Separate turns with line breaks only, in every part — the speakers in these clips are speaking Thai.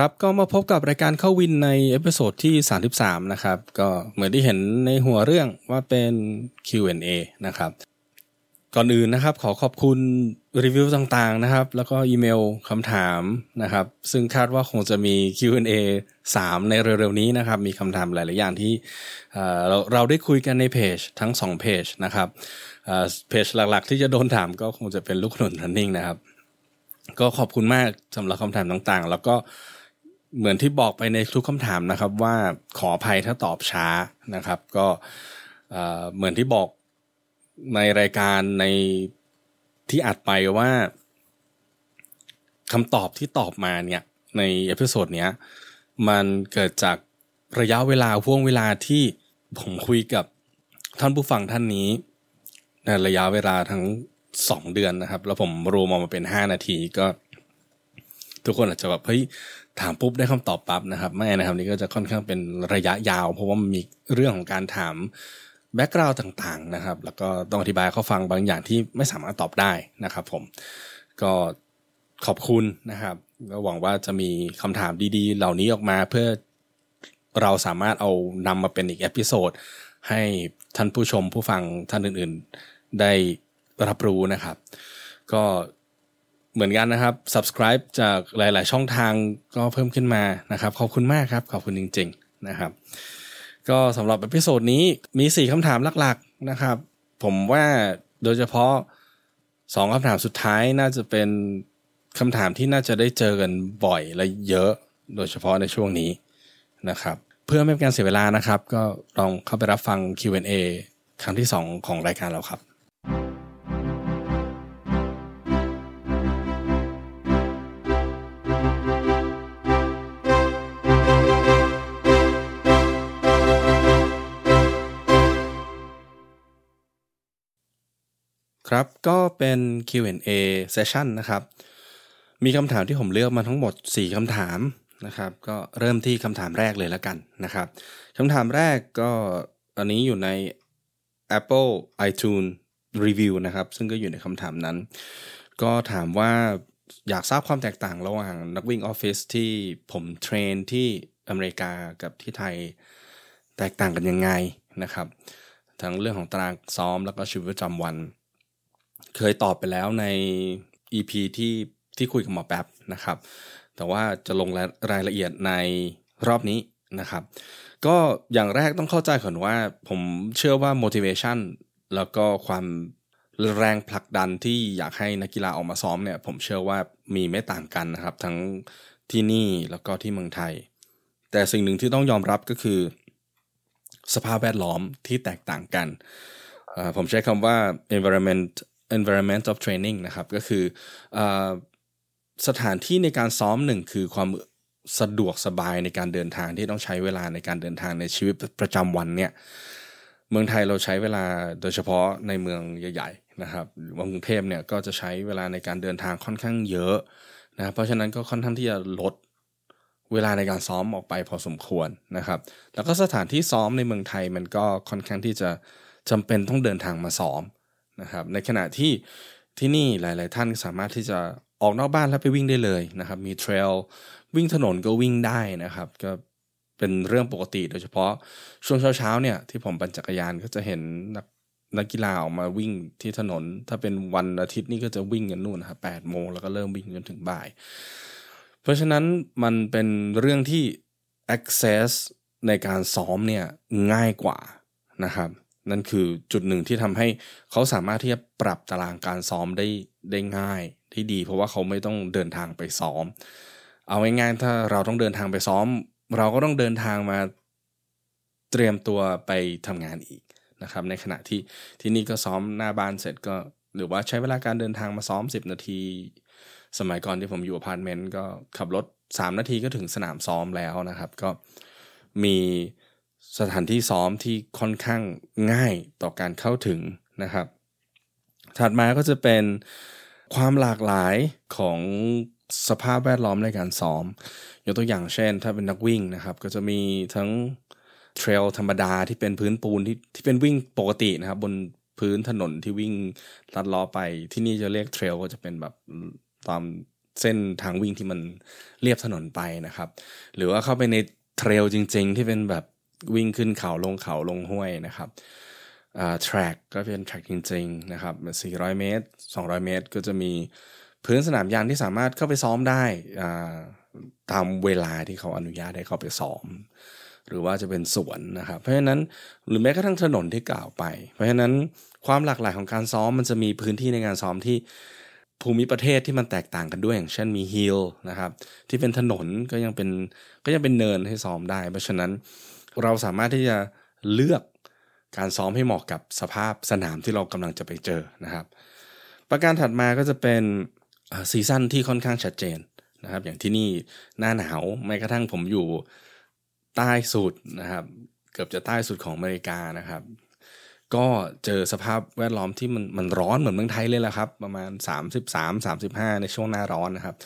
ครับก็มาพบกับรายการเข้าวินใน episode ที่ 33 นะครับ ก็เหมือนที่เห็นในหัวเรื่องว่าเป็น Q&A นะครับ ก่อนอื่นนะครับ ขอขอบคุณรีวิวต่างๆนะครับ แล้วก็อีเมลคำถามนะครับ ซึ่งคาดว่าคงจะมี Q&A 3 ในเร็วๆนี้นะครับ มีคำถามหลายๆอย่างที่เราเราได้คุยกันในเพจทั้ง 2 เพจนะครับเพจหลักๆ ที่จะโดนถามก็คงจะเป็นลูกหนุน Running นะครับก็ขอบคุณมากสำหรับคำถามต่างๆ แล้วก็ เหมือนที่บอกไปในทุกคำถามนะครับ ว่าขออภัยถ้าตอบช้านะครับ ก็เหมือนที่บอกในรายการในที่อัดไปว่าคำตอบที่ตอบมาเนี่ยใน episode เนี้ยมันเกิดจากระยะเวลาห้วงเวลาที่ผมคุยกับท่านผู้ฟังท่านนี้ ในระยะเวลาทั้งสองเดือนนะครับ แล้วผมรวมออกมาเป็นห้านาทีก็ ทุกคนอาจจะแบบเฮ้ย ถามปุ๊บได้คำตอบปั๊บนะครับไม่นะครับนี่ก็จะค่อนข้างเป็นระยะยาว เพราะว่ามันมีเรื่องของการถามแบ็กกราวด์ต่างๆนะครับ แล้วก็ต้องอธิบายเขาฟังบางอย่างที่ไม่สามารถตอบได้นะครับ ผมก็ขอบคุณนะครับก็หวังว่าจะมีคำถามดีๆ เหล่านี้ออกมาเพื่อเราสามารถเอานำมาเป็นอีก episode ให้ท่านผู้ชมผู้ฟังท่านอื่นๆได้รับรู้นะครับ ก็ เหมือนกันนะครับ subscribe จากหลาย ๆ ช่องทางก็เพิ่มขึ้นมานะครับ ขอบคุณมากครับ ขอบคุณจริง ๆ นะครับ ก็สำหรับ episode นี้มี 4คำถามหลัก ๆ นะครับ ผมว่าโดยเฉพาะ 2คำถามสุดท้ายน่าจะเป็นคำถามที่น่าจะได้เจอกันบ่อยและเยอะ โดยเฉพาะในช่วงนี้นะครับ เพื่อไม่เป็นการเสียเวลานะครับ ก็ลองเข้าไปรับฟัง Q&A ครั้งที่ 2 ของรายการเราครับ ครับก็เป็น Q&A session นะครับ มีคำถามที่ผมเลือกมาทั้งหมด 4คำถามนะครับ ก็เริ่มที่คำถามแรกเลยแล้วกันนะครับคำถามแรกก็อันนี้อยู่ใน Apple iTunes Review นะครับ ซึ่งก็อยู่ในคำถามนั้น ก็ถามว่าอยากทราบความแตกต่างระหว่างนักวิ่งออฟฟิศที่ผมเทรนที่อเมริกากับที่ไทยแตกต่างกันยังไงนะครับ ทั้งเรื่องของตารางซ้อมแล้วก็ชีวิตประจำวัน เคยตอบไปแล้วใน EP ที่ที่คุยกับหมอแป๊บนะครับ แต่ว่าจะลงรายละเอียดในรอบนี้นะครับ ก็อย่างแรกต้องเข้าใจก่อนว่า ผมเชื่อว่า motivation แล้วก็ความแรงผลักดันที่อยากให้นักกีฬาออกมาซ้อมเนี่ย ผมเชื่อว่ามีไม่ต่างกันนะครับ ทั้งที่นี่แล้วก็ที่เมืองไทย แต่สิ่งหนึ่งที่ต้องยอมรับก็คือ สภาพแวดล้อมที่แตกต่างกัน ผมใช้คำว่า environment environment of training นะครับก็คืออสถานที่ในการซ้อมหนึ่งคือความสะดวกสบายในการเดินทางที่ต้องใช้เวลาในการเดินทางในชีวิตประจำวันเนี่ยเมืองไทยเราใช้เวลาโดยเฉพาะในเมืองใหญ่ๆนะครับกรุงเทพเนี่ยก็จะใช้เวลาในการเดินทางค่อนข้างเยอะนะเพราะฉะนั้นก็ค่อนข้างที่จะลดเวลาในการซ้อมออกไปพอสมควรนะครับ แล้วก็สถานที่ซ้อมในเมืองไทยมันก็ค่อนข้างที่จะจำเป็นต้องเดินทางมาซ้อม นะครับ ในขณะที่ที่นี่หลาย ๆ ท่านสามารถที่จะออกนอกบ้านแล้วไปวิ่งได้เลยนะครับ มีเทรลวิ่งถนนก็วิ่งได้นะครับ ก็เป็นเรื่องปกติโดยเฉพาะช่วงเช้า ๆ เนี่ยที่ผมปั่นจักรยานก็จะเห็นนักนักกีฬาออกมาวิ่งที่ถนน ถ้าเป็นวันอาทิตย์นี่ก็จะวิ่งกันนู่นนะครับแปดโมงแล้วก็เริ่มวิ่งจนถึงบ่าย เพราะฉะนั้นมันเป็นเรื่องที่ access ในการซ้อมเนี่ยง่ายกว่านะครับ นั่นคือจุดหนึ่งที่ทำให้เขาสามารถที่จะปรับตารางการซ้อมได้ได้ง่ายที่ดี เพราะว่าเขาไม่ต้องเดินทางไปซ้อม เอาง่ายๆถ้าเราต้องเดินทางไปซ้อม เราก็ต้องเดินทางมาเตรียมตัวไปทำงานอีกนะครับ ในขณะที่ที่นี่ก็ซ้อมหน้าบ้านเสร็จก็หรือว่าใช้เวลาการเดินทางมาซ้อม 10 นาที สมัยก่อนที่ผมอยู่อพาร์ตเมนต์ก็ขับรถ 3 นาทีก็ถึงสนามซ้อมแล้วนะครับ ก็มี สถานที่ซ้อมที่ค่อนข้างง่ายต่อการเข้าถึงนะครับ ถัดมาก็จะเป็นความหลากหลายของสภาพแวดล้อมในการซ้อม ยกตัวอย่างเช่น ถ้าเป็นนักวิ่งนะครับ ก็จะมีทั้งเทรลธรรมดาที่เป็นพื้นปูนที่ที่เป็นวิ่งปกตินะครับ บนพื้นถนนที่วิ่งลัดล้อไปที่นี่จะเรียกเทรลก็จะเป็นแบบตามเส้นทางวิ่งที่มันเรียบถนนไปนะครับ หรือว่าเข้าไปในเทรลจริง ๆ ที่เป็นแบบ วิ่งขึ้นเขาลงเขาลงห้วยนะครับอ่า track ก็เป็น track จริงๆนะครับ 400 เมตร 200 เมตร ก็จะมีพื้นสนามยางที่สามารถเข้าไปซ้อมได้ตามเวลาที่เขาอนุญาตให้เข้าไปซ้อม หรือว่าจะเป็นสวนนะครับ เพราะฉะนั้นหรือแม้กระทั่งถนนที่กล่าวไป เพราะฉะนั้นความหลากหลายของการซ้อมมันจะมีพื้นที่ในการซ้อมที่ภูมิประเทศที่มันแตกต่างกันด้วยอย่างเช่นมีฮิลนะครับที่เป็นถนนก็ยังเป็นก็ยังเป็นเนินให้ซ้อมได้ เพราะฉะนั้น เราสามารถที่จะเลือกการซ้อมให้เหมาะกับสภาพสนามที่เรากำลังจะไปเจอนะครับ ประการถัดมาก็จะเป็น season ที่ค่อนข้างชัดเจนนะครับ อย่างที่นี่หน้าหนาวแม้กระทั่งผมอยู่ใต้สุดนะครับ เกือบจะใต้สุดของอเมริกานะครับ ก็เจอสภาพแวดล้อมที่มันมันร้อนเหมือนเมืองไทยเลยแหละครับ ประมาณ 33-35 ในช่วงหน้าร้อนนะครับ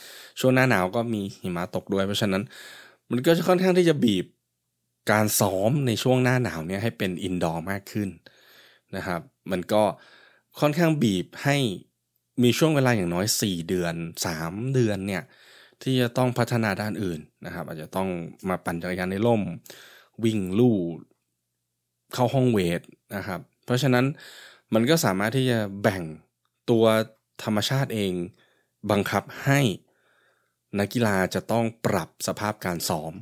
ช่วงหน้าหนาวก็มีหิมะตกด้วย เพราะฉะนั้นมันก็จะค่อนข้างที่จะบีบ การซ้อมในช่วงหน้าหนาวเนี่ยให้เป็น indoor มากขึ้นนะครับ มันก็ค่อนข้างบีบให้มีช่วงเวลาอย่างน้อย 4 เดือน 3 เดือนเนี่ยที่จะต้องพัฒนาด้านอื่นนะครับ อาจจะต้องมาปั่นจักรยานในร่ม วิ่งลู่เข้าห้องเวทนะครับ เพราะฉะนั้นมันก็สามารถที่จะแบ่งตัวธรรมชาติเองบังคับให้นักกีฬาจะต้องปรับสภาพการซ้อม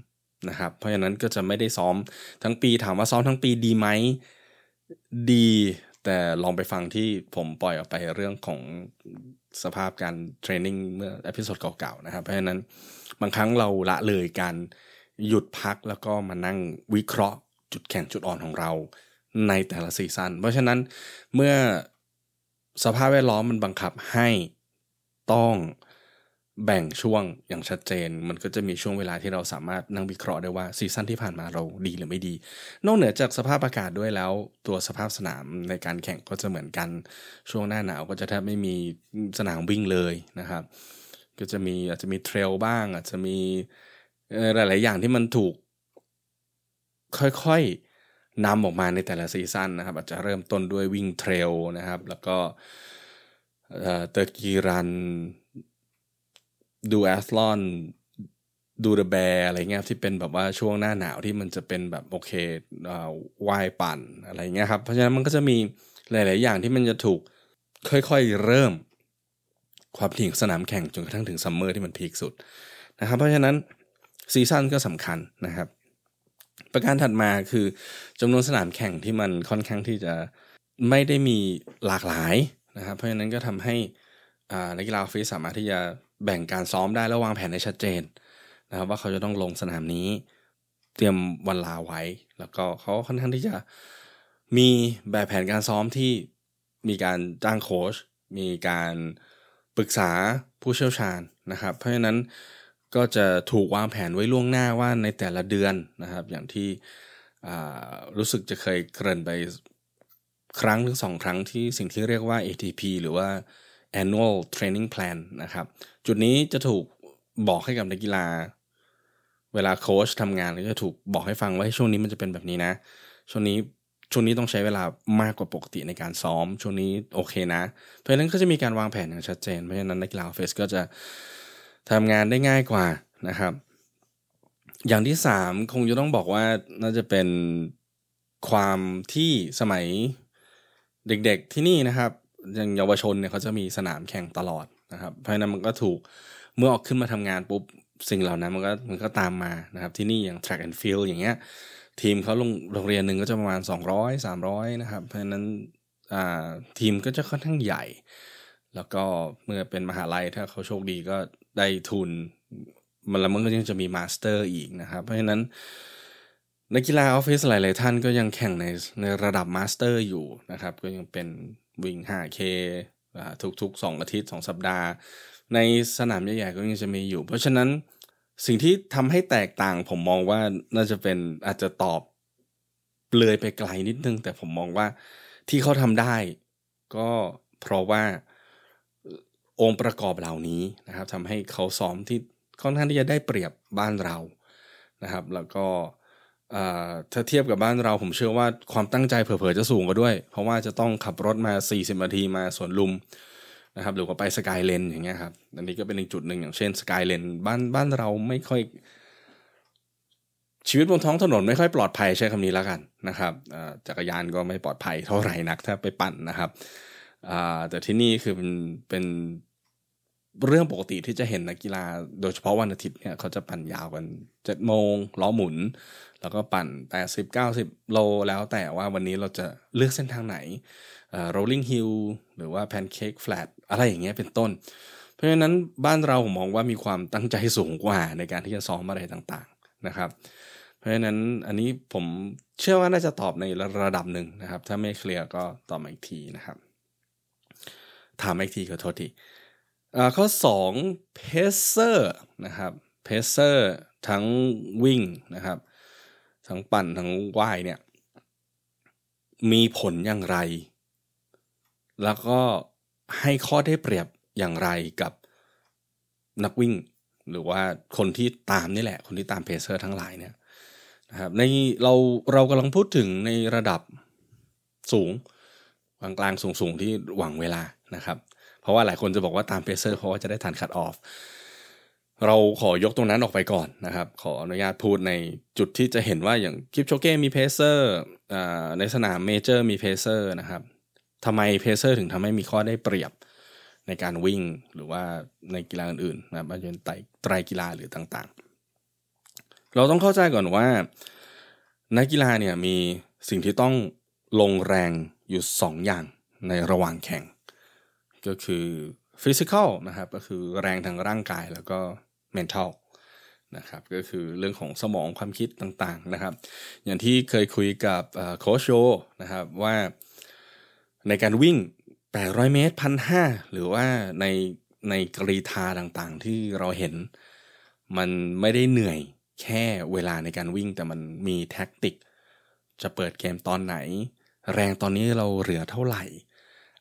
นะครับ เพราะฉะนั้นก็จะไม่ได้ซ้อมทั้งปีถามว่าซ้อมทั้งปีดีไหมดี แต่ลองไปฟังที่ผมปล่อยออกไปเรื่องของสภาพการ training เมื่อ episode เก่าๆนะครับ เพราะฉะนั้นบางครั้งเราละเลยการหยุดพักแล้วก็มานั่งวิเคราะห์จุดแข็งจุดอ่อนของเราในแต่ละ season เพราะฉะนั้นเมื่อสภาพแวดล้อมมันบังคับให้ต้อง แบ่งช่วงอย่างชัดเจน มันก็จะมีช่วงเวลาที่เราสามารถนั่งวิเคราะห์ได้ว่า season ที่ผ่านมาเราดีหรือไม่ดี นอกเหนือจากสภาพอากาศด้วยแล้ว ตัวสภาพสนามในการแข่งก็จะเหมือนกันช่วงหน้าหนาวก็จะแทบไม่มีสนามวิ่งเลยนะครับ ก็จะมีอาจจะมี trail บ้าง อาจจะมีหลาย ๆ อย่างที่มันถูก ค่อยๆนำออกมาในแต่ละ season นะครับ อาจจะเริ่มต้นด้วยวิ่ง trail นะครับ แล้วก็Turkey Run duathlon Du the Bear อะไรเงี้ยที่เป็นแบบว่าช่วงหน้าหนาวที่มันจะเป็นแบบโอเคว่ายปั่นอะไรเงี้ยครับ เพราะฉะนั้นมันก็จะมีหลาย ๆ อย่างที่มันจะถูกค่อย ๆ เริ่ม ความถี่สนามแข่งจนกระทั่งถึง summer ที่มัน peak สุดนะครับ เพราะฉะนั้น season ก็สำคัญนะครับ ประการถัดมาคือจำนวนสนามแข่งที่มันค่อนข้างที่จะไม่ได้มีหลากหลายนะครับ เพราะฉะนั้นก็ทำให้นักกีฬาออฟฟิศสามารถที่จะ แบ่งการซ้อมได้แล้ววางแผนได้ชัดเจนนะครับว่าเขาจะต้องลงสนามนี้ เตรียมวันลาไว้ แล้วก็เขาค่อนข้างที่จะมีแบบแผนการซ้อมที่มีการจ้างโค้ชมีการปรึกษาผู้เชี่ยวชาญนะครับ เพราะฉะนั้นก็จะถูกวางแผนไว้ล่วงหน้าว่าในแต่ละเดือนนะครับ อย่างที่รู้สึกจะเคยเกริ่นไปครั้งถึงสองครั้งที่สิ่งที่เรียกว่า ATP หรือว่า annual training plan นะครับ จุดนี้จะถูกบอกให้กับนักกีฬา เวลาโค้ชทำงานก็จะถูกบอกให้ฟังว่าช่วงนี้มันจะเป็นแบบนี้นะ ช่วงนี้ช่วงนี้ต้องใช้เวลามากกว่าปกติในการซ้อม ช่วงนี้โอเคนะ เพราะฉะนั้นก็จะมีการวางแผนอย่างชัดเจน เพราะฉะนั้นนักกีฬาเฟสก็จะทำงานได้ง่ายกว่านะครับ อย่างที่สามคงจะต้องบอกว่าน่าจะเป็นความที่สมัยเด็กๆที่นี่นะครับ อย่างเยาวชนเนี่ยเขาจะมีสนามแข่งตลอดนะครับ เพราะนั้นมันก็ถูกเมื่อออกขึ้นมาทำงานปุ๊บสิ่งเหล่านั้นมันก็มันก็ตามมานะครับที่นี่อย่าง track and field อย่างเงี้ยทีมเขาโรงโรงเรียนหนึ่งก็จะประมาณ 200 300 นะครับ เพราะฉะนั้นทีมก็จะค่อนข้างใหญ่ แล้วก็เมื่อเป็นมหาลัยถ้าเขาโชคดีก็ได้ทุน มันแล้วมันก็ยังจะมี master อีกนะครับ เพราะฉะนั้นนักกีฬาออฟฟิศหลาย ๆ ท่านก็ยังแข่งในในระดับ master อยู่นะครับ ก็ยังเป็น วิ่ง 5K ทุกๆ 2 อาทิตย์ 2 สัปดาห์ ในสนามใหญ่ๆก็ยังจะมีอยู่ เพราะฉะนั้นสิ่งที่ทำให้แตกต่างผมมองว่าน่าจะเป็นอาจจะตอบเลยไปไกลนิดนึง แต่ผมมองว่าที่เขาทำได้ ก็เพราะว่าองค์ประกอบเหล่านี้นะครับทำให้เขาซ้อมที่ค่อนข้างที่จะได้เปรียบบ้านเรานะครับ แล้วก็ ถ้าเทียบกับบ้านเราผมเชื่อว่าความตั้งใจเผลอๆจะสูงกว่าด้วย เพราะว่าจะต้องขับรถมา 40นาทีมาสวนลุมนะครับหรือว่าไปสกายเลนอย่างเงี้ยครับอันนี้ก็เป็นหนึ่งจุดหนึ่งอย่างเช่นสกายเลนบ้านบ้านเราไม่ค่อย ชีวิตบนท้องถนนไม่ค่อยปลอดภัยใช้คำนี้แล้วกันนะครับจักรยานก็ไม่ปลอดภัยเท่าไหร่นักถ้าไปปั่นนะครับแต่ที่นี่คือเป็นเป็นเรื่องปกติที่จะเห็นนักกีฬา โดยเฉพาะวันอาทิตย์เนี่ยเขาจะปั่นยาวกันเจ็ดโมงล้อหมุน แล้วก็ปั่นแปดสิบเก้าสิบโลแล้วแต่ว่าวันนี้เราจะเลือกเส้นทางไหน rolling hill หรือว่า pancake flat อะไรอย่างเงี้ยเป็นต้น เพราะฉะนั้นบ้านเราผมมองว่ามีความตั้งใจสูงกว่าในการที่จะซ้อมอะไรต่างๆนะครับ เพราะฉะนั้นอันนี้ผมเชื่อว่าน่าจะตอบในระดับหนึ่งนะครับ ถ้าไม่เคลียร์ก็ตอบมาอีกทีนะครับ ถามอีกทีขอโทษทีข้อ2 pacer นะครับ pacer ทั้งวิ่งนะครับ ทั้งปั่นทั้งว่ายเนี่ย มีผลอย่างไร แล้วก็ให้ข้อได้เปรียบอย่างไรกับนักวิ่ง หรือว่าคนที่ตามนี่แหละ คนที่ตาม pacer ทั้งหลายเนี่ยนะครับในเราเรากำลังพูดถึงในระดับสูงกลางกลางสูงสูงที่หวังเวลานะครับ เพราะว่าหลายคนจะบอกว่าตาม pacer เพราะว่าจะได้ทัน cut off เราขอยกตรงนั้นออกไปก่อนนะครับ ขออนุญาตพูดในจุดที่จะเห็นว่าอย่างคิปโชเก้มี pacerในสนาม major มี pacer นะครับทำไม pacer ถึงทำให้มีข้อได้เปรียบในการวิ่งหรือว่าในกีฬาอื่นๆนะไม่ว่าจะเป็นไตไตรกีฬาหรือต่างๆ เราต้องเข้าใจก่อนว่า นักกีฬาเนี่ยมีสิ่งที่ต้องลงแรงอยู่2อย่างในระหว่างแข่ง ก็คือ physical นะครับก็คือแรงทางร่างกายแล้วก็ mental นะครับก็คือเรื่องของสมองความคิดต่างๆนะครับ อย่างที่เคยคุยกับโคชโชนะครับว่าในการวิ่ง 800 เมตรพันห้าหรือว่าในในกรีธาต่างๆ ที่เราเห็น มันไม่ได้เหนื่อยแค่เวลาในการวิ่งแต่มันมีแท็กติก จะเปิดเกมตอนไหน แรงตอนนี้เราเหลือเท่าไหร่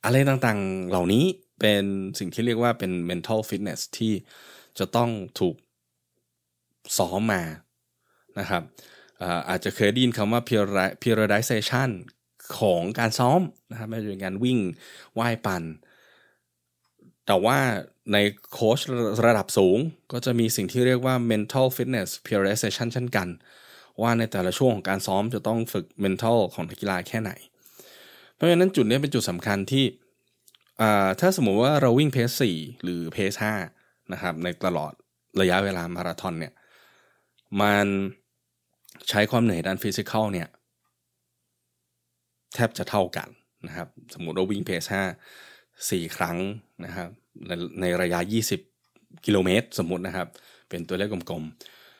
อะไรต่างๆเหล่านี้เป็นสิ่งที่เรียกว่าเป็น mental fitness ที่ จะต้องถูกซ้อมมานะครับอาจจะเคยได้ยินคำว่า periodization ของการซ้อมนะครับไม่ใช่การวิ่งว่ายปัน่น แต่ว่าในโค้ชระดับสูงก็จะมีสิ่งที่เรียกว่า mental fitness periodization เช่นกัน ว่าในแต่ละช่วงของการซ้อมจะต้องฝึก mental ของนักกีฬาแค่ไหน เพราะฉะนั้นจุดนี้เป็นจุดสำคัญที่ถ้าสมมุติว่าเราวิ่งเพสสี่หรือเพสห้า นะครับ ในตลอดระยะเวลามาราธอนเนี่ยมันใช้ความเหนื่อยด้านฟิสิกอลเนี่ยแทบจะเท่ากันนะครับ สมมติเราวิ่งเพสห้าสี่ครั้งนะครับในในระยะ 20 กิโลเมตร สมมตินะครับ เป็นตัวเลขกลม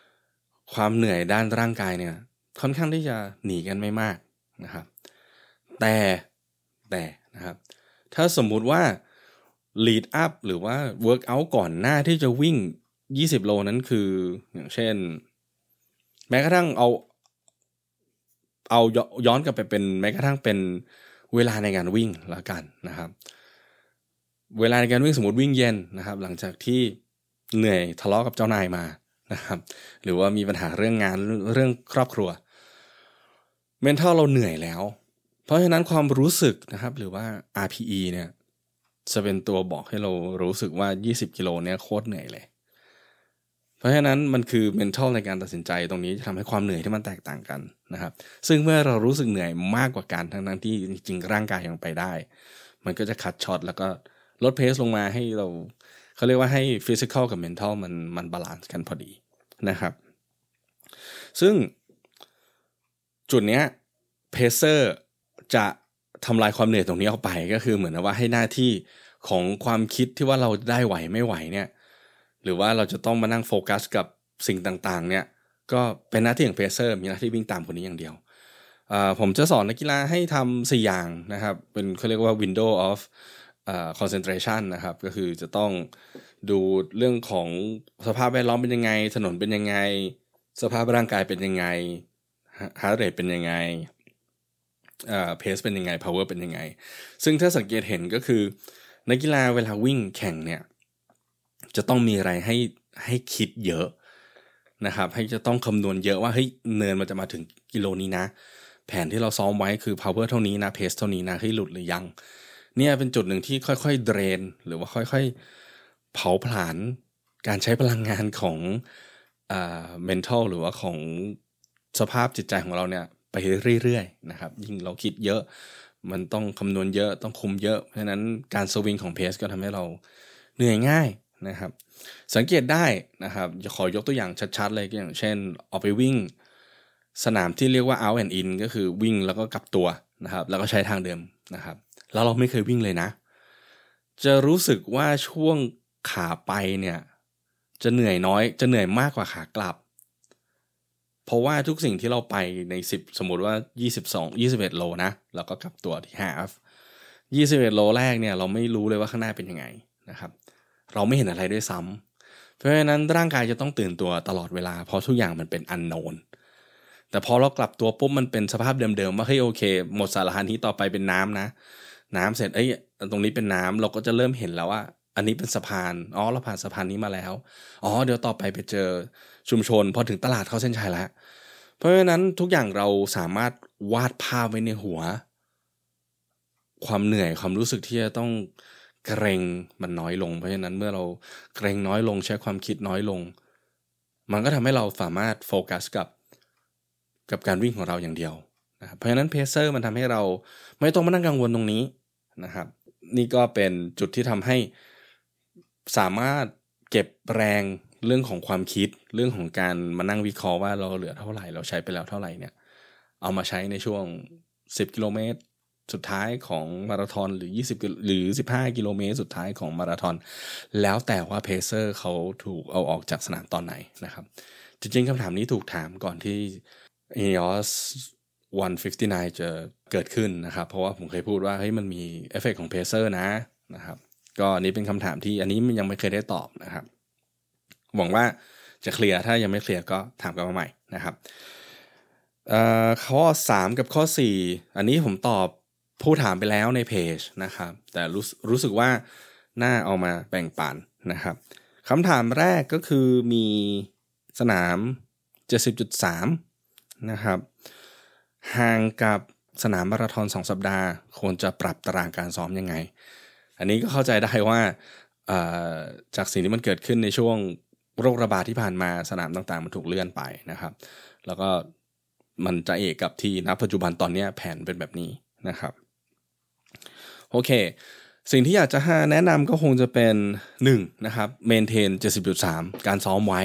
ๆ ความเหนื่อยด้านร่างกายเนี่ยค่อนข้างที่จะหนีกันไม่มากนะครับ แต่แต่นะครับ ถ้าสมมุติว่า lead up หรือว่า work out ก่อนหน้าที่จะวิ่ง 20 โลนั้นคืออย่างเช่น แม้กระทั่งเอา เอาย้อนกลับไปเป็นแม้กระทั่งเป็นเวลาในการวิ่งละกันนะครับ เวลาในการวิ่งสมมติวิ่งเย็นนะครับ หลังจากที่เหนื่อยทะเลาะกับเจ้านายมานะครับ หรือว่ามีปัญหาเรื่องงานเรื่องครอบครัวเมนทัลเราเหนื่อยแล้ว เพราะฉะนั้นความรู้สึกนะครับ หรือว่า RPE เนี่ย จะเป็นตัวบอกให้เรารู้สึกว่า 20 กิโลเนี่ยโคตรเหนื่อยเลย เพราะฉะนั้นมันคือ mental ในการตัดสินใจตรงนี้จะทำให้ความเหนื่อยที่มันแตกต่างกันนะครับ ซึ่งเมื่อเรารู้สึกเหนื่อยมากกว่าการทั้งนั้นที่จริงร่างกายยังไปได้ มันก็จะคัดช็อตแล้วก็ลดเพสลงมาให้เราเขาเรียกว่าให้ physical กับ mental มันมัน balance กันพอดีนะครับ ซึ่งจุดเนี้ย pacer จะ ทำลายความเหนื่อยตรงนี้ออกไปก็คือเหมือนว่าให้หน้าที่ของความคิดที่ว่าเราได้ไหวไม่ไหวเนี่ย หรือว่าเราจะต้องมานั่งโฟกัสกับสิ่งต่างๆ เนี่ยก็เป็นหน้าที่ของ pacer มีหน้าที่วิ่งตามคนนี้อย่างเดียวผมจะสอนนักกีฬาให้ทำสี่อย่างนะครับ เป็นเขาเรียกว่า window of concentration นะครับ ก็คือจะต้องดูเรื่องของสภาพแวดล้อมเป็นยังไง ถนนเป็นยังไง สภาพร่างกายเป็นยังไง heart rate เป็นยังไง pace เป็นยังไง power เป็นยังไง ซึ่งถ้าสังเกตเห็นก็คือนักกีฬาเวลาวิ่งแข่งเนี่ยจะต้องมีอะไรให้ให้คิดเยอะนะครับ ให้จะต้องคำนวณเยอะว่าเฮ้ยเนินมันจะมาถึงกิโลนี้นะ แผนที่เราซ้อมไว้คือ power เท่านี้นะ pace เท่านี้นะเฮ้หลุดหรือยัง เนี่ยเป็นจุดหนึ่งที่ค่อยๆเดรน หรือว่าค่อยๆ เผาผลาญการใช้พลังงานของอ่า mental หรือว่าของสภาพจิตใจของเราเนี่ย ไปเรื่อยๆนะครับยิ่งเราคิดเยอะมันต้องคำนวณเยอะต้องคุมเยอะ เพราะฉะนั้นการสวิงของเพสก็ทำให้เราเหนื่อยง่ายนะครับ สังเกตได้นะครับขอยกตัวอย่างชัดๆเลยก็อย่างเช่น ออกไปวิ่ง สนามที่เรียกว่า out and in ก็คือวิ่งแล้วก็กลับตัวนะครับ แล้วก็ใช้ทางเดิมนะครับ แล้วเราไม่เคยวิ่งเลยนะ จะรู้สึกว่าช่วงขาไปเนี่ย จะเหนื่อยน้อย จะเหนื่อยมากกว่าขากลับ เพราะว่าทุกสิ่งที่เราไปใน 10 สมมติว่า 22 21 โลนะแล้วก็กลับตัวที่ half 21 โลแรกเนี่ยเราไม่รู้เลยว่าข้างหน้าเป็นยังไงนะครับเราไม่เห็นอะไรด้วยซ้ำเพราะฉะนั้นร่างกายจะต้องตื่นตัวตลอดเวลา เพราะทุกอย่างมันเป็นอันโนน แต่พอเรากลับตัวปุ๊บมันเป็นสภาพเดิมๆว่าเฮ้ยโอเค หมดสารหันที่ต่อไปเป็นน้ำนะ น้ำเสร็จเอ้ยตรงนี้เป็นน้ำเราก็จะเริ่มเห็นแล้วว่า อันนี้เป็นสะพานอ๋อเราผ่านสะพานนี้มาแล้วอ๋อเดี๋ยวต่อไปไปเจอชุมชน พอถึงตลาดเข้าเส้นชัยแล้ว เพราะฉะนั้นทุกอย่างเราสามารถวาดภาพไว้ในหัว ความเหนื่อยความรู้สึกที่จะต้องเกร็งมันน้อยลง เพราะฉะนั้นเมื่อเราเกร็งน้อยลงใช้ความคิดน้อยลง มันก็ทำให้เราสามารถโฟกัสกับกับการวิ่งของเราอย่างเดียวนะครับเพราะฉะนั้น pacer มันทำให้เราไม่ต้องมานั่งกังวลตรงนี้นะครับ นี่ก็เป็นจุดที่ทำให้สามารถเก็บแรง เรื่องของความคิดเรื่องของการมานั่งวิเคราะห์ว่าเราเหลือเท่าไหร่เราใช้ไปแล้วเท่าไหร่เนี่ยเอามาใช้ในช่วง 10 กิโลเมตร สุดท้ายของมาราธอนหรือ 20 หรือ 15 กิโลเมตร สุดท้ายของมาราธอนแล้วแต่ว่า pacer เขาถูกเอาออกจากสนามตอนไหนนะครับ จริงๆคำถามนี้ถูกถามก่อนที่ INEOS 159 จะเกิดขึ้นนะครับ เพราะว่าผมเคยพูดว่าเฮ้ยมันมีเอฟเฟกของ pacer นะนะครับก็นี้เป็นคำถามที่อันนี้มันยังไม่เคยได้ตอบนะครับ หวังว่าจะเคลียร์ถ้ายังไม่เคลียร์ก็ถามกันมาใหม่นะครับข้อ 3 กับข้อ 4 อันนี้ผมตอบผู้ถามไปแล้วในเพจนะครับ แต่รู้รู้สึกว่าน่าเอามาแบ่งปันนะครับคำถามแรกก็คือมีสนาม 70.3 นะครับ ห่างกับสนามมาราธอน 2 สัปดาห์ ควรจะปรับตารางการซ้อมยังไง อันนี้ก็เข้าใจได้ว่าจากสิ่งที่มันเกิดขึ้นในช่วง โรคระบาดที่ผ่านมาสนามต่างๆ มันถูกเลื่อนไปนะครับ แล้วก็มันจะเอกกับที่ณปัจจุบันตอนนี้แผนเป็นแบบนี้นะครับโอเค สิ่งที่อยากจะแนะนำก็คงจะเป็น1นะครับเมนเทน70.3 การซ้อมไว้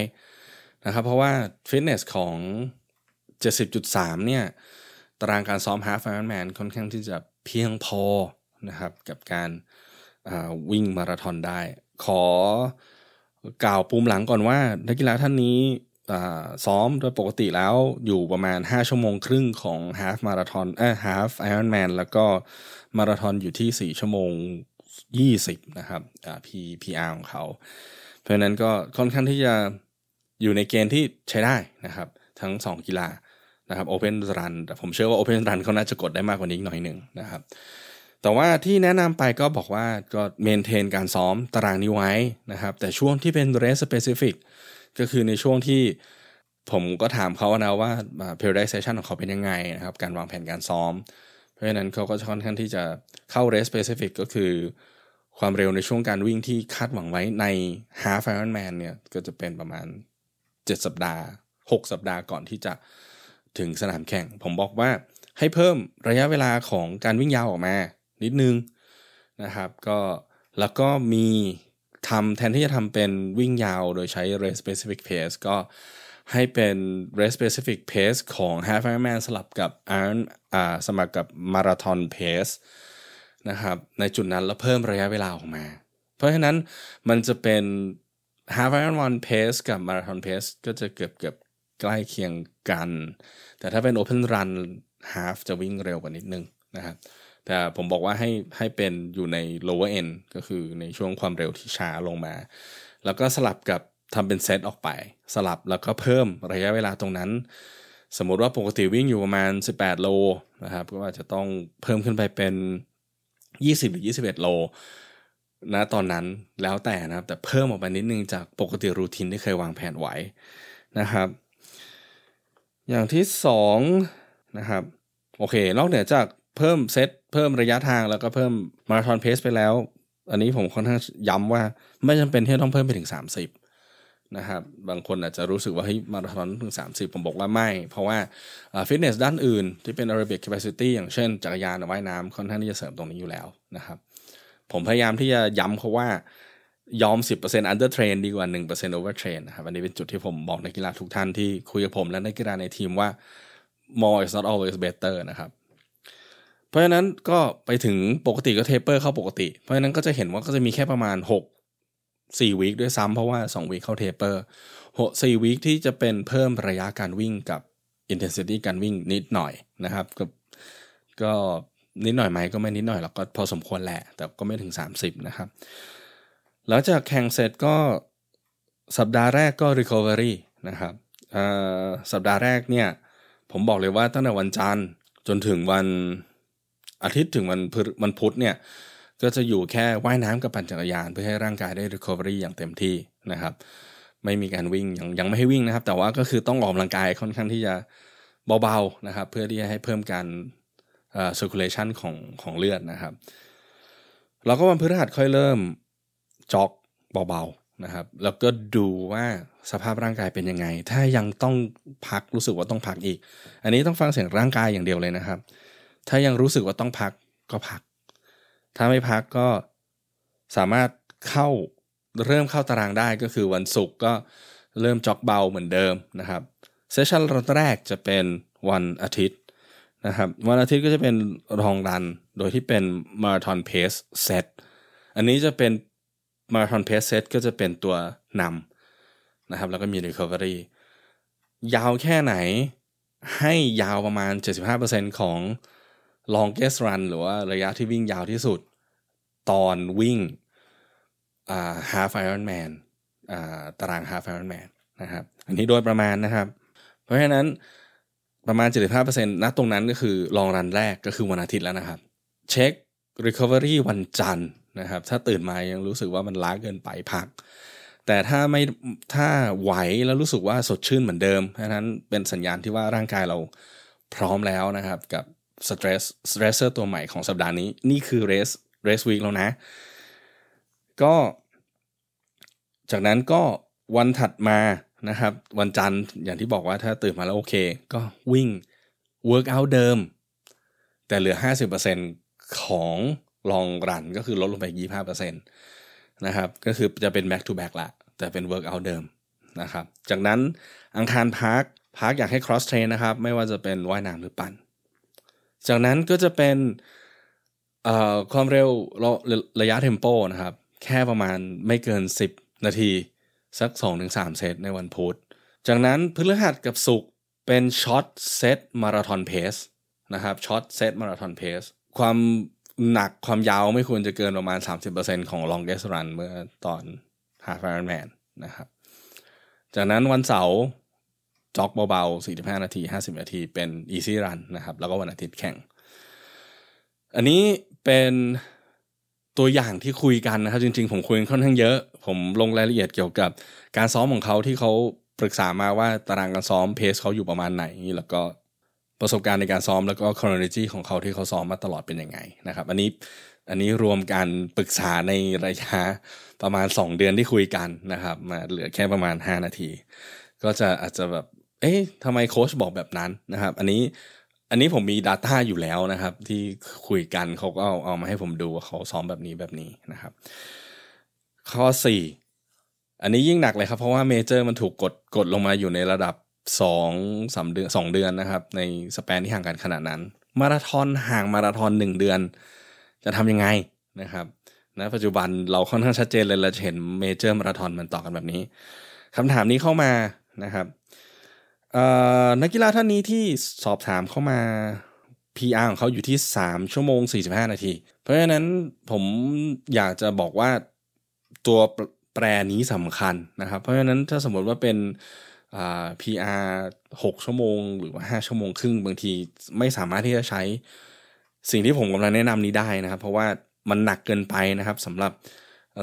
นะครับ เพราะว่าฟิตเนสของ 70.3 เนี่ย ตารางการซ้อม Half Ironman ค่อนข้างที่จะเพียงพอนะครับ กับการวิ่งมาราธอนได้ ขอ กล่าวปูมหลังก่อนว่านักกีฬาท่านนี้ซ้อมโดยปกติแล้วอยู่ประมาณ 5 ชั่วโมงครึ่งของ half marathon เอ่อ half Ironman แล้วก็มาราธอนอยู่ที่ 4 ชั่วโมง 20 นะครับอ่า P PR ของเขา เพราะนั้นก็ค่อนข้างที่จะอยู่ในเกณฑ์ที่ใช้ได้นะครับ ทั้ง 2 กีฬานะครับ open run แต่ผมเชื่อว่า open run เขาน่าจะกดได้มากกว่านี้หน่อยหนึ่งนะครับ แต่ว่าที่แนะนำไปก็บอกว่าก็เมนเทนการซ้อมตารางนี้ไว้นะครับ แต่ช่วงที่เป็นเรสสเปซิฟิกก็คือในช่วงที่ผมก็ถามเขานะว่า periodization ของเขาเป็นยังไงนะครับ การวางแผนการซ้อม เพราะฉะนั้นเขาก็ค่อนข้างที่จะเข้า race specific ก็คือความเร็วในช่วงการวิ่งที่คาดหวังไว้ใน half Ironman เนี่ยก็จะเป็นประมาณ 7 สัปดาห์ 6 สัปดาห์ก่อนที่จะถึงสนามแข่ง ผมบอกว่าให้เพิ่มระยะเวลาของการวิ่งยาวออกมา นิดนึงนะครับ ก็แล้วก็มีทำแทนที่จะทำเป็นวิ่งยาวโดยใช้ race specific pace ก็ให้เป็น race specific pace ของ half Ironman สลับกับ Iron อ่าสมัครกับ marathon pace นะครับในจุดนั้นแล้วเพิ่มระยะเวลาออกมา เพราะฉะนั้นมันจะเป็น half Ironman pace กับ marathon pace ก็จะเกือบเกือบใกล้เคียงกัน แต่ถ้าเป็น open run half จะวิ่งเร็วกว่านิดนึงนะครับ แต่ผมบอกว่าให้ให้เป็นอยู่ใน lower end ก็คือในช่วงความเร็วที่ช้าลงมา แล้วก็สลับกับทำเป็นเซตออกไป สลับแล้วก็เพิ่มระยะเวลาตรงนั้น สมมุติว่าปกติวิ่งอยู่ประมาณ 18 โลนะครับก็อาจจะต้องเพิ่มขึ้นไปเป็น 20 หรือ 21 โลนะตอนนั้นแล้วแต่นะครับ แต่เพิ่มออกไปนิดนึงจากปกติรูทีนที่เคยวางแผนไว้นะครับ อย่างที่สองนะครับโอเคนอกเหนือจาก เพิ่มเซตเพิ่มระยะทางแล้วก็เพิ่มมาราธอนเพสไปแล้ว อันนี้ผมค่อนข้างย้ำว่าไม่จำเป็นที่ต้องเพิ่มไปถึง 30นะครับบางคนอาจจะรู้สึกว่าเฮ้ยมาราธอนถึง 30 ผมบอกว่าไม่ เพราะว่าฟิตเนสด้านอื่นที่เป็น aerobic capacity อย่างเช่นจักรยานว่ายน้ำค่อนข้างที่จะเสริมตรงนี้อยู่แล้วนะครับผมพยายามที่จะย้ำเขาว่ายอม 10% under train ดีกว่า 1% over train นะครับอันนี้เป็นจุดที่ผมบอกนักกีฬาทุกท่านที่คุยกับผมและนักกีฬาในทีมว่า more is not always better นะครับ เพราะฉะนั้นก็ไปถึงปกติก็ taper เข้าปกติ เพราะฉะนั้นก็จะเห็นว่าก็จะมีแค่ประมาณ 6 4 week ด้วยซ้ำเพราะว่า2 week เข้า taper 6 4 week ที่จะเป็นเพิ่มระยะการวิ่งกับ intensity การวิ่งนิดหน่อยนะครับก็ก็นิดหน่อยไหมก็ไม่นิดหน่อยหรอกก็พอสมควรแหละแต่ก็ไม่ถึง 30 นะครับ หลังจากแข่งเสร็จก็สัปดาห์แรกก็ recovery นะครับสัปดาห์แรกเนี่ยผมบอกเลยว่าตั้งแต่วันจันทร์จนถึงวัน อาทิตย์ถึงวันวันพุธเนี่ยก็จะอยู่แค่ว่ายน้ำกับปั่นจักรยาน เพื่อให้ร่างกายได้ recovery อย่างเต็มที่นะครับ ไม่มีการวิ่งยังยังไม่ให้วิ่งนะครับ แต่ว่าก็คือต้องออกกำลังกายค่อนข้างที่จะเบาๆนะครับ เพื่อที่จะให้เพิ่มการ circulation ของของเลือดนะครับ เราก็วันพฤหัสค่อยเริ่มจ็อกเบาๆนะครับ แล้วก็ดูว่าสภาพร่างกายเป็นยังไง ถ้ายังต้องพักรู้สึกว่าต้องพักอีก อันนี้ต้องฟังเสียงร่างกายอย่างเดียวเลยนะครับ ถ้ายังรู้สึกว่าต้องพักก็พัก ถ้าไม่พักก็สามารถเข้าเริ่มเข้าตารางได้ก็คือวันศุกร์ก็เริ่ม jog เบาเหมือนเดิมนะครับ session แรกจะเป็นวันอาทิตย์นะครับวันอาทิตย์ก็จะเป็น long run โดยที่เป็น marathon pace set อันนี้จะเป็น marathon pace set ก็จะเป็นตัวนำนะครับแล้วก็มี Recovery ยาวแค่ไหนให้ยาวประมาณ 75%ของ longest run หรือว่าระยะที่วิ่งยาวที่สุด ตอนวิ่งอ่า half Ironman ตาราง half Ironman นะครับ อันนี้โดยประมาณนะครับ เพราะฉะนั้นประมาณ 75%ณตรงนั้นก็คือลองรันแรกก็คือวันอาทิตย์แล้วนะครับ เช็ค Recovery วันจันทร์นะครับ ถ้าตื่นมายังรู้สึกว่ามันล้าเกินไปพัก แต่ถ้าไม่ถ้าไหวแล้วรู้สึกว่าสดชื่นเหมือนเดิมเพราะนั้นเป็นสัญญาณที่ว่าร่างกายเราพร้อมแล้วนะครับ กับ สเตรสสเตรสเซอร์ตัวใหม่ของสัปดาห์นี้ นี่คือเรสเรสวีคแล้วนะ ก็จากนั้นก็วันถัดมานะครับ วันจันทร์อย่างที่บอกว่าถ้าตื่นมาแล้วโอเค ก็วิ่ง workout เดิม แต่เหลือ 50%ของลองรันก็คือลดลงไป 25%นะครับก็คือจะเป็น back to back ละ แต่เป็น workout เดิมนะครับ จากนั้นอังคารพักพักอยากให้ cross train นะครับ ไม่ว่าจะเป็นว่ายน้ำหรือปั่น จากนั้นก็จะเป็นความเร็วระยะ tempo นะครับ แค่ประมาณไม่เกิน 10 นาที สัก 2-3 เซตในวันพุธจากนั้นพฤหัสกับศุกร์เป็น short set marathon pace นะครับ short set marathon pace ความหนักความยาวไม่ควรจะเกินประมาณ 30%ของ longest run เมื่อตอน half Ironman นะครับ จากนั้นวันเสาร์ จ็อกเบาๆ 45 นาที 50 นาที เป็น easy run นะครับ แล้วก็วันอาทิตย์แข่ง อันนี้เป็นตัวอย่างที่คุยกันนะครับ จริงๆ ผมคุยค่อนข้างเยอะ ผมลงรายละเอียดเกี่ยวกับการซ้อมของเขาที่เขาปรึกษามาว่าตารางการซ้อมเพสเขาอยู่ประมาณไหน แล้วก็ประสบการณ์ในการซ้อมแล้วก็ค h r o n o l o g y ของเขาที่เขาซ้อมมาตลอดเป็นยังไงนะครับ อันนี้อันนี้รวมการปรึกษาในระยะประมาณ 2 เดือนที่คุยกันนะครับ มาเหลือแค่ประมาณ 5 นาที ก็จะอาจจะแบบ เอ๊ะทำไมโค้ชบอกแบบนั้นนะครับ อันนี้อันนี้ผมมี Data อยู่แล้วนะครับ ที่คุยกันเขาก็เอาเอามาให้ผมดูว่าเขาซ้อมแบบนี้แบบนี้นะครับ ข้อ 4 อันนี้ยิ่งหนักเลยครับ เพราะว่า major มันถูกกดกดลงมาอยู่ในระดับสองสาเดือนสองเดือนนะครับ ใน span ที่ห่างกันขนาดนั้น มาราธอนห่างมาราธอนหนึ่งเดือน จะทำยังไงนะครับณปัจจุบันเราค่อนข้างชัดเจนเลยเราจะเห็น major marathon มันต่อกันแบบนี้คำถามนี้เข้ามานะครับ นักกีฬาท่านนี้ที่สอบถามเข้ามา PR ของเขาอยู่ที่ 3 ชั่วโมง 45 นาที เพราะฉะนั้นผมอยากจะบอกว่าตัวแปรนี้สำคัญนะครับ เพราะฉะนั้นถ้าสมมติว่าเป็นอ่า PR 6 ชั่วโมง หรือว่า 5 ชั่วโมงครึ่งบางทีไม่สามารถที่จะใช้สิ่งที่ผมกำลังแนะนำนี้ได้นะครับ เพราะว่ามันหนักเกินไปนะครับสำหรับ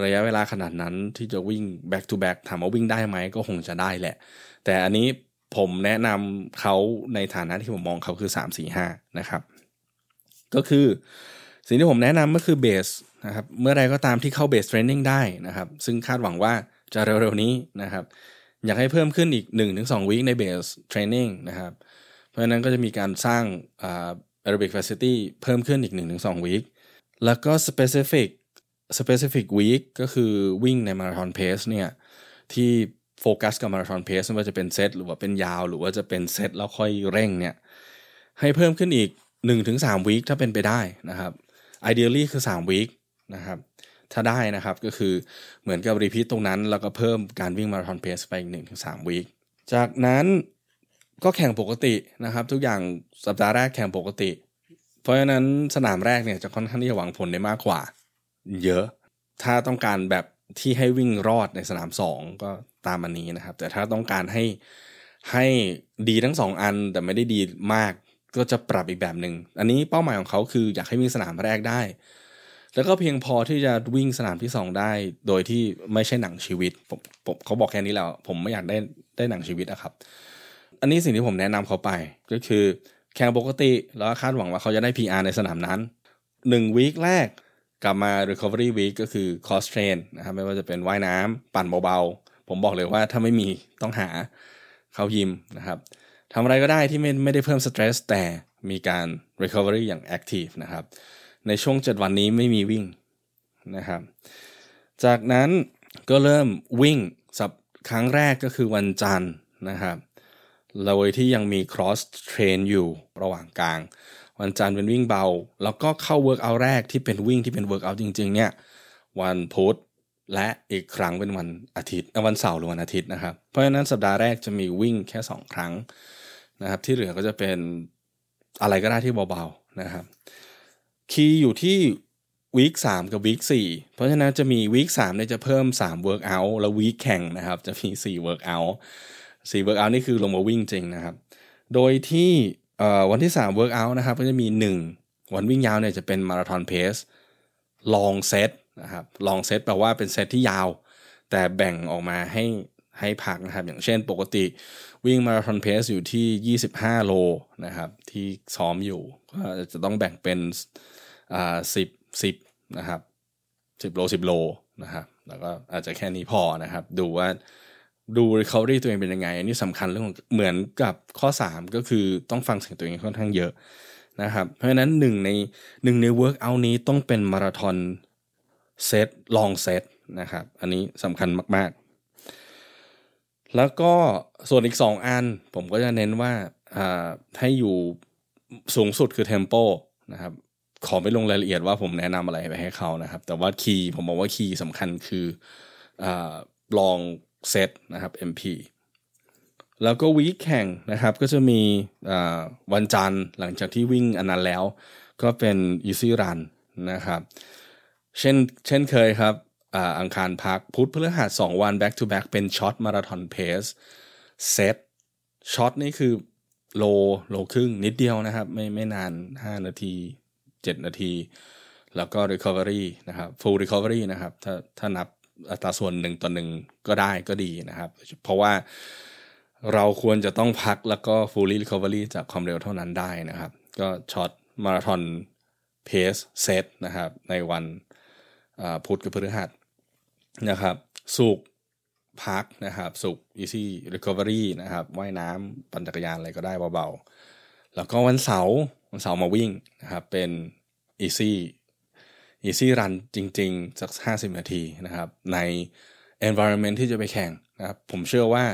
ระยะเวลาขนาดนั้นที่จะวิ่ง back to back ถามว่าวิ่งได้ไหมก็คงจะได้แหละ แต่อันนี้ ผมแนะนำเขาในฐานะที่ผมมองเขาคือ 3 4 5 นะครับ ก็คือสิ่งที่ผมแนะนำก็คือ base นะครับเมื่อไรก็ตามที่เข้า base training ได้นะครับ ซึ่งคาดหวังว่าจะเร็วๆนี้นะครับ อยากให้เพิ่มขึ้นอีก 1-2 week ใน base training นะครับ เพราะฉะนั้นก็จะมีการสร้างอ่า aerobic capacity เพิ่มขึ้นอีก 1-2วีคแล้วก็ specific specific week ก็คือวิ่งในมาราธอนเพสเนี่ยที่ โฟกัสกับมาราธอนเพสไม่ว่าจะเป็นเซตหรือว่าเป็นยาว หรือว่าจะเป็นเซตแล้วค่อยเร่งเนี่ยให้เพิ่มขึ้นอีก 1-3วีคถ้าเป็นไปได้นะครับ ideally คือ3วีคนะครับถ้าได้นะครับก็คือเหมือนกับรีพีทตรงนั้น แล้วก็เพิ่มการวิ่งมาราธอนเพสไปอีก1-3วีคจากนั้นก็แข่งปกตินะครับ ทุกอย่างสัปดาห์แรกแข่งปกติ เพราะฉะนั้นสนามแรกเนี่ยจะค่อนข้างที่จะหวังผลได้มากกว่า เยอะ ถ้าต้องการแบบที่ให้วิ่งรอดในสนาม 2 ก็ ตามอันนี้นะครับ แต่ถ้าต้องการให้ให้ดีทั้ง 2 อันแต่ไม่ได้ดีมากก็จะปรับอีกแบบหนึ่งอันนี้เป้าหมายของเขาคืออยากให้วิ่งสนามแรกได้ แล้วก็เพียงพอที่จะวิ่งสนามที่ 2 ได้ โดยที่ไม่ใช่หนังชีวิตผมผมเขาบอกแค่นี้แล้ว ผมไม่อยากได้ได้หนังชีวิตนะครับ อันนี้สิ่งที่ผมแนะนำเขาไปก็คือแข่งปกติแล้วคาดหวังว่าเขาจะได้ PR ในสนามนั้น1วีคแรกกลับมา recovery week ก็คือ cross train นะครับไม่ว่าจะเป็นว่ายน้ำปั่นเบา ผมบอกเลยว่าถ้าไม่มีต้องหาเข้ายิมนะครับทำอะไรก็ได้ที่ไม่ไม่ได้เพิ่มสเตรสแต่มีการ recovery อย่าง active นะครับ ในช่วง 7 วันนี้ไม่มีวิ่งนะครับ จากนั้นก็เริ่มวิ่งสับครั้งแรกก็คือวันจันทร์นะครับโดยที่ยังมี cross train อยู่ระหว่างกลาง วันจันทร์เป็นวิ่งเบา แล้วก็เข้า workout แรกที่เป็นวิ่งที่เป็น workout จริงๆเนี่ยวันพุธ และอีกครั้งเป็นวันอาทิตย์วันเสาร์หรือวันอาทิตย์นะครับ เพราะฉะนั้นสัปดาห์แรกจะมีวิ่งแค่ 2 ครั้งนะครับ ที่เหลือก็จะเป็นอะไรก็ได้ที่เบาๆนะครับคีย์อยู่ที่วีคสามกับวีคสี่เพราะฉะนั้นจะมีวีคสามเนี่ยจะเพิ่ม3 workout แล้ววีคแข่งนะครับ จะมี4 workout 4 workout นี่คือลงมาวิ่งจริงนะครับ โดยที่วันที่3 workout นะครับก็จะมี 1 วันวิ่งยาวเนี่ยจะเป็นมาราธอนเพสลองเซต นะครับลองเซตแปลว่าเป็นเซตที่ยาว แต่แบ่งออกมาให้ให้พักนะครับ อย่างเช่นปกติวิ่งมาราธอนเพสอยู่ที่ 25 โลนะครับ ที่ซ้อมอยู่ก็จะต้องแบ่งเป็นอ่าสิบสิบนะครับสิบโลสิบโลนะครับ แล้วก็อาจจะแค่นี้พอนะครับ ดูว่าดู recovery ตัวเองเป็นยังไง อันนี้สำคัญเรื่องเหมือนกับข้อ 3 ก็คือต้องฟังเสียงตัวเองค่อนข้างเยอะนะครับ เพราะฉะนั้นหนึ่งในหนึ่งใน workout นี้ต้องเป็นมาราธอน เซตลองเซตนะครับ อันนี้สำคัญมาก ๆ แล้วก็ส่วนอีก 2 อัน ผมก็จะเน้นว่าให้อยู่สูงสุดคือเทมโปนะครับขอไม่ลงรายละเอียดว่าผมแนะนำอะไรไปให้เขานะครับ แต่ว่าคีย์ผมบอกว่าคีย์สำคัญคืออลองเซตนะครับ MP แล้วก็วีคแข่งนะครับก็จะมีวันจันทร์หลังจากที่วิ่งอันนั้นแล้ว ก็เป็น Easy Run นะครับ เช่นเช่นเคยครับอังคารพักพุธพฤหัส2วัน back to back เป็น short marathon pace set short นี่คือโลโลครึ่งนิดเดียวนะครับ ไม่ไม่นาน 5 นาที 7 นาที แล้วก็ recovery นะครับ full recovery นะครับ ถ้าถ้านับอัตราส่วนหนึ่งต่อหนึ่งก็ได้ก็ดีนะครับ เพราะว่าเราควรจะต้องพักแล้วก็ fully recovery จากความเร็วเท่านั้นได้นะครับ ก็ช็อตมาราธอนเพสเซตนะครับ ในวัน พุธกับพฤหัสนะครับสุกพักนะครับ สุก easy recovery นะครับว่ายน้ำปั่นจักรยานอะไรก็ได้เบาๆ แล้วก็วันเสาร์วันเสาร์มาวิ่งนะครับเป็น easy easy run จริงๆ สัก 50 นาทีนะครับ ใน environment ที่จะไปแข่งนะครับ ผมเชื่อว่า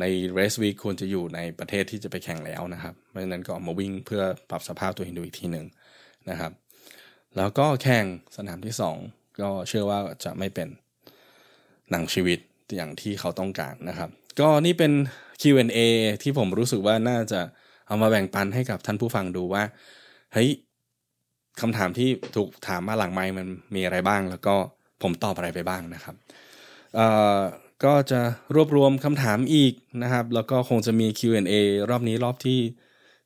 ใน race week ควรจะอยู่ในประเทศที่จะไปแข่งแล้วนะครับ เพราะฉะนั้นก็ออกมาวิ่งเพื่อปรับสภาพตัวเองดูอีกทีหนึ่งนะครับ แล้วก็แข่งสนามที่ 2 ก็เชื่อว่าจะไม่เป็นหนังชีวิตอย่างที่เขาต้องการนะครับ ก็นี่เป็น Q&A ที่ผมรู้สึกว่าน่าจะเอามาแบ่งปันให้กับท่านผู้ฟังดูว่าเฮ้ยคำถามที่ถูกถามมาหลังไมค์มันมีอะไรบ้าง แล้วก็ผมตอบอะไรไปบ้างนะครับก็จะรวบรวมคำถามอีกนะครับ แล้วก็คงจะมี Q&A รอบนี้รอบที่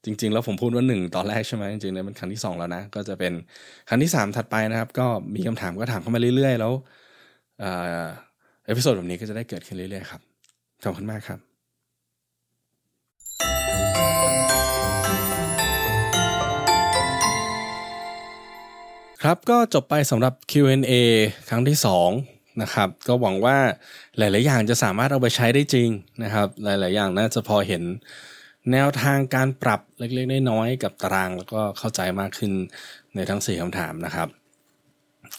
จริง ๆ แล้วผมพูดว่าหนึ่งตอนแรกใช่ไหมจริงๆเนี่ยเป็นครั้งที่สองแล้วนะ ก็จะเป็นครั้งที่สามถัดไปนะครับ ก็มีคำถามก็ถามเข้ามาเรื่อยๆ แล้วเอพิโซดแบบนี้ก็จะได้เกิดขึ้นเรื่อยๆครับขอบคุณมากครับครับก็จบไปสำหรับ Q&A ครั้งที่ 2 นะครับ ก็หวังว่าหลาย ๆ อย่างจะสามารถเอาไปใช้ได้จริงนะครับ หลาย ๆ อย่างน่าจะพอเห็น แนวทางการปรับเล็กๆน้อยๆกับตารางแล้วก็เข้าใจมากขึ้นในทั้ง 4คำถามนะครับ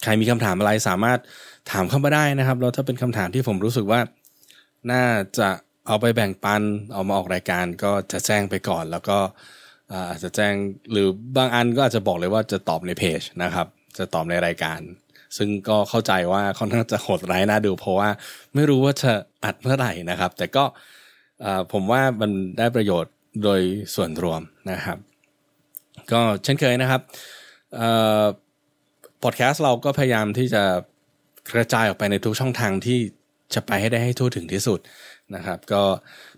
ใครมีคำถามอะไรสามารถถามเข้ามาได้นะครับ แล้วถ้าเป็นคำถามที่ผมรู้สึกว่าน่าจะเอาไปแบ่งปันเอามาออกรายการก็จะแจ้งไปก่อน แล้วก็อาจจะแจ้งหรือบางอันก็อาจจะบอกเลยว่าจะตอบในเพจนะครับ จะตอบในรายการ ซึ่งก็เข้าใจว่าค่อนข้างจะโหดร้ายน่าดู เพราะว่าไม่รู้ว่าจะอัดเมื่อไหร่นะครับ แต่ก็ ผมว่ามันได้ประโยชน์โดยส่วนรวมนะครับ ก็เช่นเคยนะครับพอดแคสต์เราก็พยายามที่จะกระจายออกไปในทุกช่องทางที่จะไปให้ได้ให้ทั่วถึงที่สุดนะครับ ก็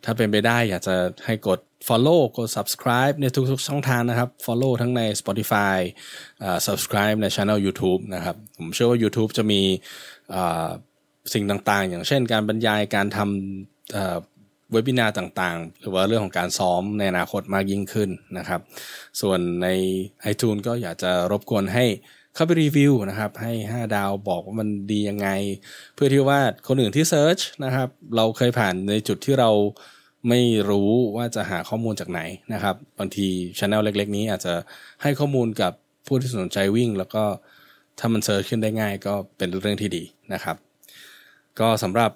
ถ้าเป็นไปได้อยากจะให้กด follow กด subscribe ในทุกๆช่องทางนะครับ follow ทั้งใน Spotify subscribe ใน channel YouTube นะครับ ผมเชื่อว่า YouTube จะมีสิ่งต่างๆ อย่างเช่นการบรรยายการทำ เว็บินาต่างๆ หรือว่าเรื่องของการซ้อมในอนาคตมากยิ่งขึ้นนะครับ ส่วนใน iTunes ก็อยากจะรบกวนให้เข้าไปรีวิวนะครับ ให้ 5 ดาวบอกว่ามันดียังไง เพื่อที่ว่าคนอื่นที่ search นะครับ เราเคยผ่านในจุดที่เราไม่รู้ว่าจะหาข้อมูลจากไหนนะครับบางทีช anel เล็ก ๆ นี้อาจจะให้ข้อมูลกับผู้ที่สนใจวิ่ง แล้วก็ถ้ามัน search ขึ้นได้ง่ายก็เป็นเรื่องที่ดีนะครับ ก็สำหรับ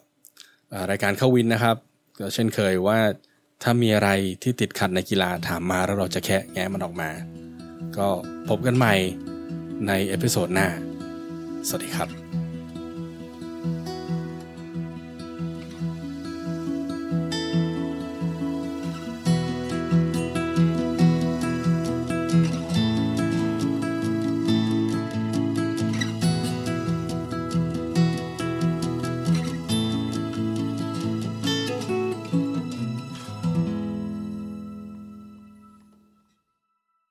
รายการเข้าวินนะครับ ก็เช่นเคยว่าถ้ามีอะไรที่ติดขัดในกีฬาถามมาแล้วเราจะแคะแงะมันออกมา ก็พบกันใหม่ในเอพิโซดหน้า สวัสดีครับ